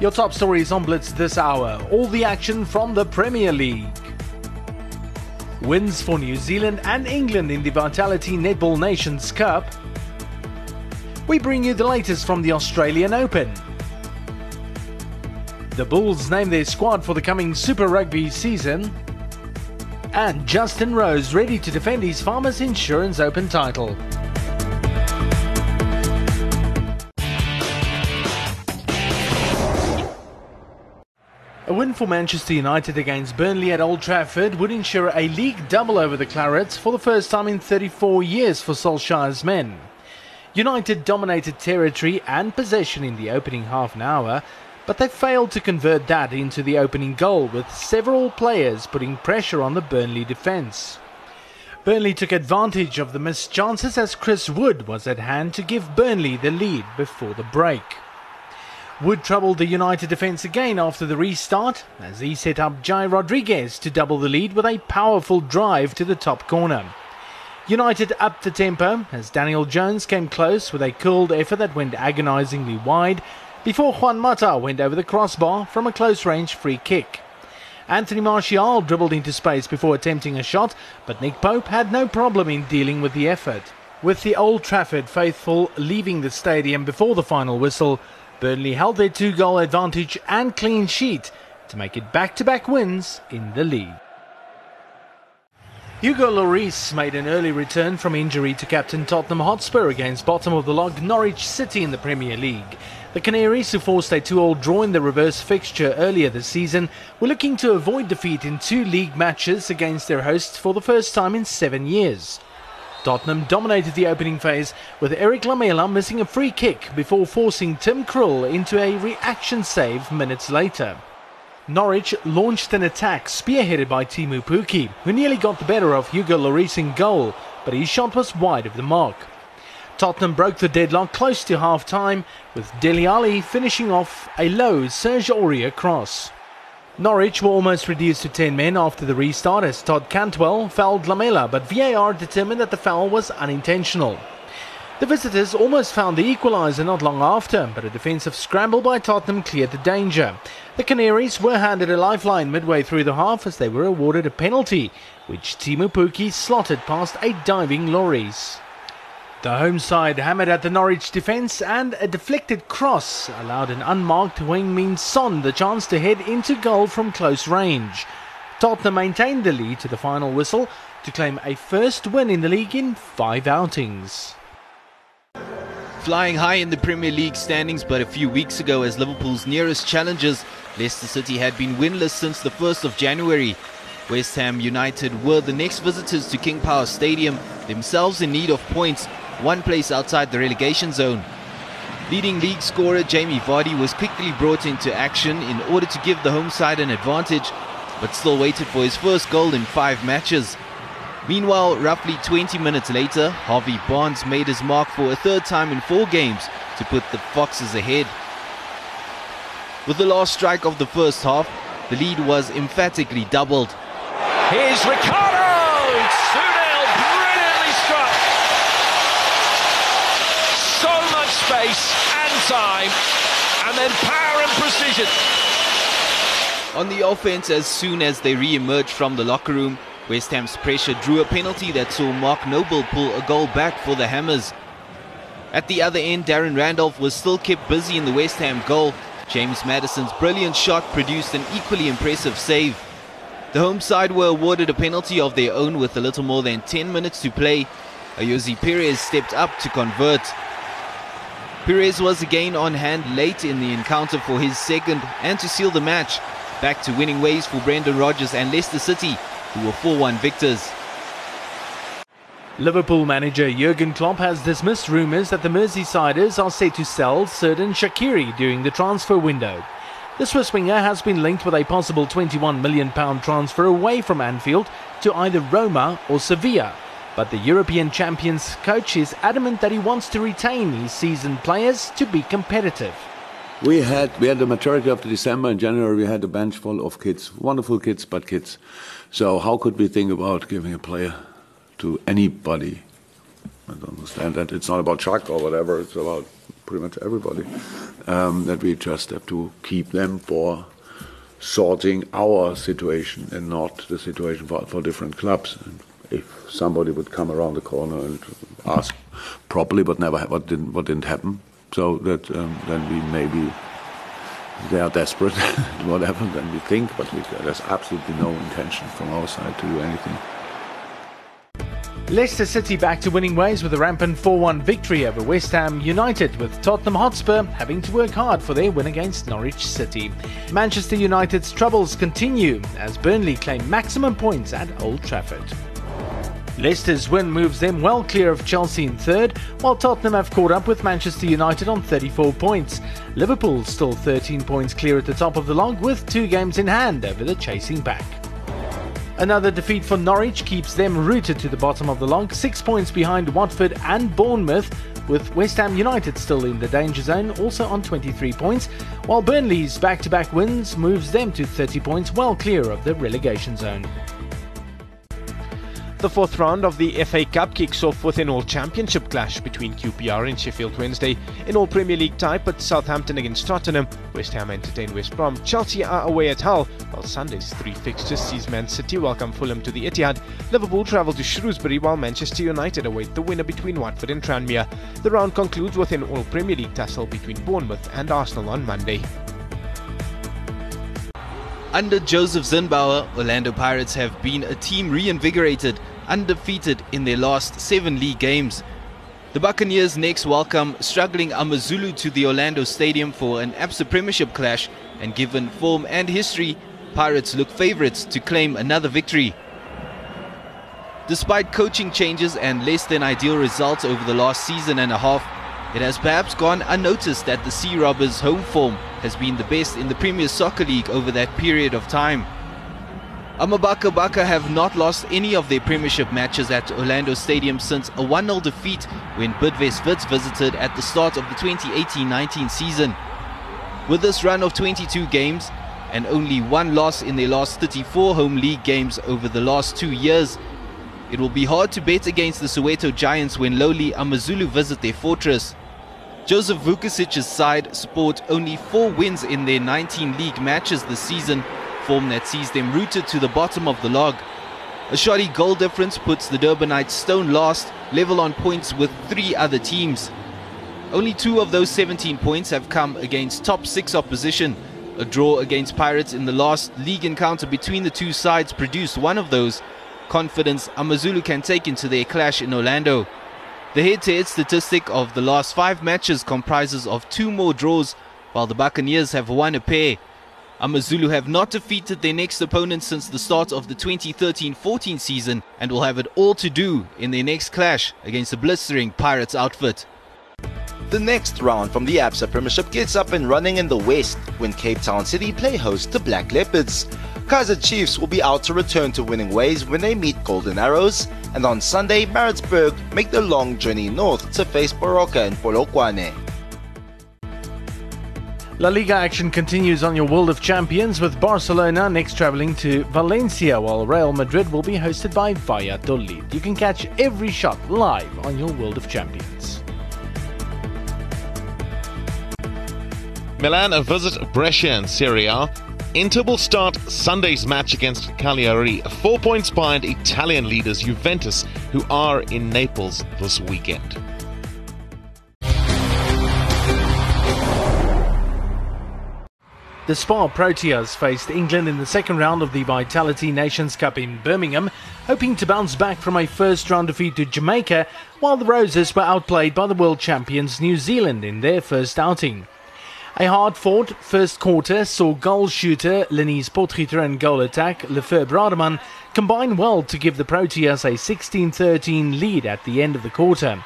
Your top stories on Blitz this hour. All the action from the Premier League. Wins for New Zealand and England in the Vitality Netball Nations Cup. We bring you the latest from the Australian Open. The Bulls name their squad for the coming Super Rugby season. And Justin Rose ready to defend his Farmers Insurance Open title. A win for Manchester United against Burnley at Old Trafford would ensure a league double over the Clarets for the first time in 34 years for Solskjaer's men. United dominated territory and possession in the opening half an hour, but they failed to convert that into the opening goal, with several players putting pressure on the Burnley defence. Burnley took advantage of the missed chances as Chris Wood was at hand to give Burnley the lead before the break. Wood troubled the United defence again after the restart as he set up Jay Rodriguez to double the lead with a powerful drive to the top corner. United upped the tempo as Daniel Jones came close with a curled effort that went agonisingly wide before Juan Mata went over the crossbar from a close range free kick. Anthony Martial dribbled into space before attempting a shot, but Nick Pope had no problem in dealing with the effort. With the Old Trafford faithful leaving the stadium before the final whistle, Burnley held their two goal advantage and clean sheet to make it back to back wins in the league. Hugo Lloris made an early return from injury to captain Tottenham Hotspur against bottom of the log Norwich City in the Premier League. The Canaries, who forced a two-all draw in the reverse fixture earlier this season, were looking to avoid defeat in two league matches against their hosts for the first time in seven years. Tottenham dominated the opening phase with Erik Lamela missing a free kick before forcing Tim Krul into a reaction save minutes later. Norwich launched an attack spearheaded by Teemu Pukki, who nearly got the better of Hugo Lloris in goal, but his shot was wide of the mark. Tottenham broke the deadlock close to half time, with Dele Alli finishing off a low Serge Aurier cross. Norwich were almost reduced to 10 men after the restart as Todd Cantwell fouled Lamela, but VAR determined that the foul was unintentional. The visitors almost found the equaliser not long after, but a defensive scramble by Tottenham cleared the danger. The Canaries were handed a lifeline midway through the half as they were awarded a penalty, which Teemu Pukki slotted past a diving Lloris. The home side hammered at the Norwich defence and a deflected cross allowed an unmarked Heung-min Son the chance to head into goal from close range. Tottenham maintained the lead to the final whistle to claim a first win in the league in five outings. Flying high in the Premier League standings, but a few weeks ago as Liverpool's nearest challengers, Leicester City had been winless since the 1st of January. West Ham United were the next visitors to King Power Stadium, themselves in need of points one place outside the relegation zone. Leading league scorer Jamie Vardy was quickly brought into action in order to give the home side an advantage, but still waited for his first goal in five matches. Meanwhile, roughly 20 minutes later, Harvey Barnes made his mark for a third time in four games to put the Foxes ahead. With the last strike of the first half, the lead was emphatically doubled. Here's Ricardo! Space and time, and then power and precision. On the offense, as soon as they re-emerged from the locker room, West Ham's pressure drew a penalty that saw Mark Noble pull a goal back for the Hammers. At the other end, Darren Randolph was still kept busy in the West Ham goal. James Maddison's brilliant shot produced an equally impressive save. The home side were awarded a penalty of their own with a little more than 10 minutes to play. Ayoze Perez stepped up to convert. Perez was again on hand late in the encounter for his second and to seal the match. Back to winning ways for Brendan Rodgers and Leicester City, who were 4 1 victors. Liverpool manager Jurgen Klopp has dismissed rumours that the Merseysiders are set to sell Xherdan Shaqiri during the transfer window. The Swiss winger has been linked with a possible £21 million transfer away from Anfield to either Roma or Sevilla. But the European champions coach is adamant that he wants to retain his seasoned players to be competitive. We had we had the majority of the December and January we had a bench full of kids, wonderful kids, but kids. So how could we think about giving a player to anybody? I don't understand that. It's not about Chuck or whatever. It's about pretty much everybody, um, that we just have to keep them for sorting our situation and not the situation for, for different clubs. And somebody would come around the corner and ask properly, but never what didn't what didn't happen, so that um, then we maybe they are desperate, whatever. Then we think, but we, there's absolutely no intention from our side to do anything. Leicester City back to winning ways with a rampant 4-1 victory over West Ham United with Tottenham Hotspur having to work hard for their win against Norwich City. Manchester United's troubles continue as Burnley claim maximum points at Old Trafford. Leicester's win moves them well clear of Chelsea in third, while Tottenham have caught up with Manchester United on 34 points. Liverpool still 13 points clear at the top of the log with two games in hand over the chasing pack. Another defeat for Norwich keeps them rooted to the bottom of the log, six points behind Watford and Bournemouth, with West Ham United still in the danger zone, also on 23 points, while Burnley's back to back wins moves them to 30 points, well clear of the relegation zone. The fourth round of the FA Cup kicks off with an all championship clash between QPR and Sheffield Wednesday. In all Premier League type at Southampton against Tottenham, West Ham entertain West Brom, Chelsea are away at Hull, while Sunday's three fixtures sees Man City welcome Fulham to the Etihad. Liverpool travel to Shrewsbury while Manchester United await the winner between Watford and Tranmere. The round concludes with an all Premier League tussle between Bournemouth and Arsenal on Monday. Under Josef Zinnbauer, Orlando Pirates have been a team reinvigorated, undefeated in their last seven league games. The Buccaneers next welcome struggling Amazulu to the Orlando Stadium for an ABSA Premiership clash, and given form and history, Pirates look favourites to claim another victory. Despite coaching changes and less than ideal results over the last season and a half, it has perhaps gone unnoticed that the Sea Robbers' home form has been the best in the Premier Soccer League over that period of time. Amabaka Baka have not lost any of their Premiership matches at Orlando Stadium since a 1 0 defeat when Bidvest Wits visited at the start of the 2018 19 season. With this run of 22 games and only one loss in their last 34 home league games over the last two years, it will be hard to bet against the Soweto Giants when lowly Amazulu visit their fortress. Jozef Vukušič's side sport only four wins in their 19 league matches this season, form that sees them rooted to the bottom of the log. A shoddy goal difference puts the Durbanites stone last, level on points with three other teams. Only two of those 17 points have come against top six opposition. A draw against Pirates in the last league encounter between the two sides produced one of those. Confidence Amazulu can take into their clash in Orlando. The head-to-head statistic of the last five matches comprises of two more draws, while the Buccaneers have won a pair. Amazulu have not defeated their next opponent since the start of the 2013-14 season and will have it all to do in their next clash against the blistering Pirates outfit. The next round from the ABSA Premiership gets up and running in the West when Cape Town City play host to Black Leopards. Kaizer Chiefs will be out to return to winning ways when they meet Golden Arrows, and on Sunday, Maritzburg make the long journey north to face Baroka and Polokwane. La Liga action continues on your World of Champions with Barcelona next travelling to Valencia while Real Madrid will be hosted by Valladolid. You can catch every shot live on your World of Champions. Milan visit Brescia in Serie A. Inter will start Sunday's match against Cagliari, four points behind Italian leaders Juventus, who are in Naples this weekend. The Spar Proteas faced England in the second round of the Vitality Nations Cup in Birmingham, hoping to bounce back from a first round defeat to Jamaica, while the Roses were outplayed by the world champions New Zealand in their first outing. A hard fought first quarter saw goal shooter Lenize Potgieter and goal attack Lefebvre Rademan combine well to give the Proteas a 16 13 lead at the end of the quarter.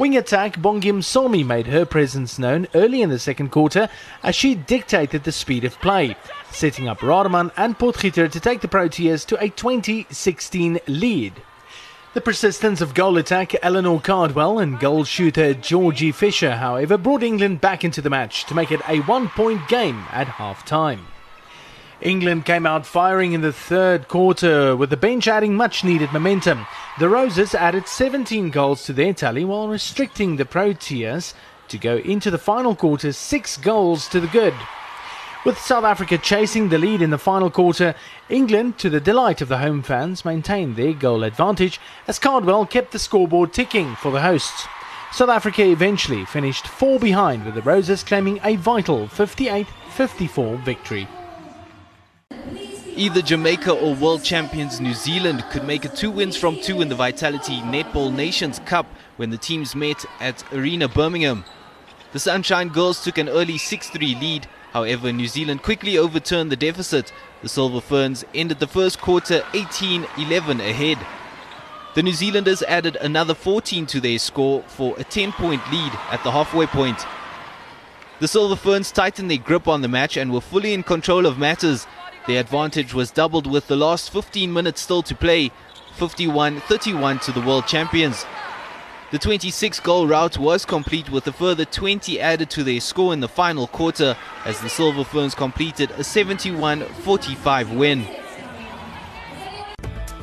Wing attack Bongiwe Msomi made her presence known early in the second quarter as she dictated the speed of play, setting up Rademan and Potgieter to take the Proteas to a 20-16 lead. The persistence of goal attack Eleanor Cardwell and goal shooter Georgie Fisher, however, brought England back into the match to make it a one-point game at half-time. England came out firing in the third quarter with the bench adding much needed momentum. The Roses added 17 goals to their tally while restricting the Proteas to go into the final quarter six goals to the good. With South Africa chasing the lead in the final quarter, England, to the delight of the home fans, maintained their goal advantage as Cardwell kept the scoreboard ticking for the hosts. South Africa eventually finished four behind with the Roses claiming a vital 58 54 victory. Either Jamaica or world champions New Zealand could make it two wins from two in the Vitality Netball Nations Cup when the teams met at Arena Birmingham. The Sunshine Girls took an early 6 3 lead However, New Zealand quickly overturned the deficit. The Silver Ferns ended the first quarter 18 11 ahead. The New Zealanders added another 14 to their score for a 10 point lead at the halfway point. The Silver Ferns tightened their grip on the match and were fully in control of matters. Their advantage was doubled with the last 15 minutes still to play, 51 31 to the world champions. The 26 goal rout was complete with a further 20 added to their score in the final quarter as the Silver Ferns completed a 71 45 win.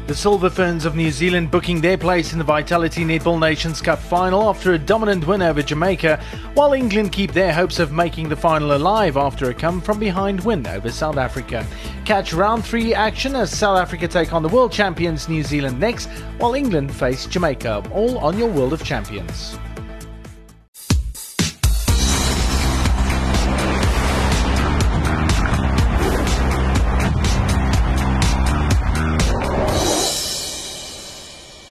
The Silver Ferns of New Zealand booking their place in the Vitality Netball Nations Cup final after a dominant win over Jamaica, while England keep their hopes of making the final alive after a come from behind win over South Africa. Catch round three action as South Africa take on the world champions New Zealand next, while England face Jamaica, all on your World of Champions.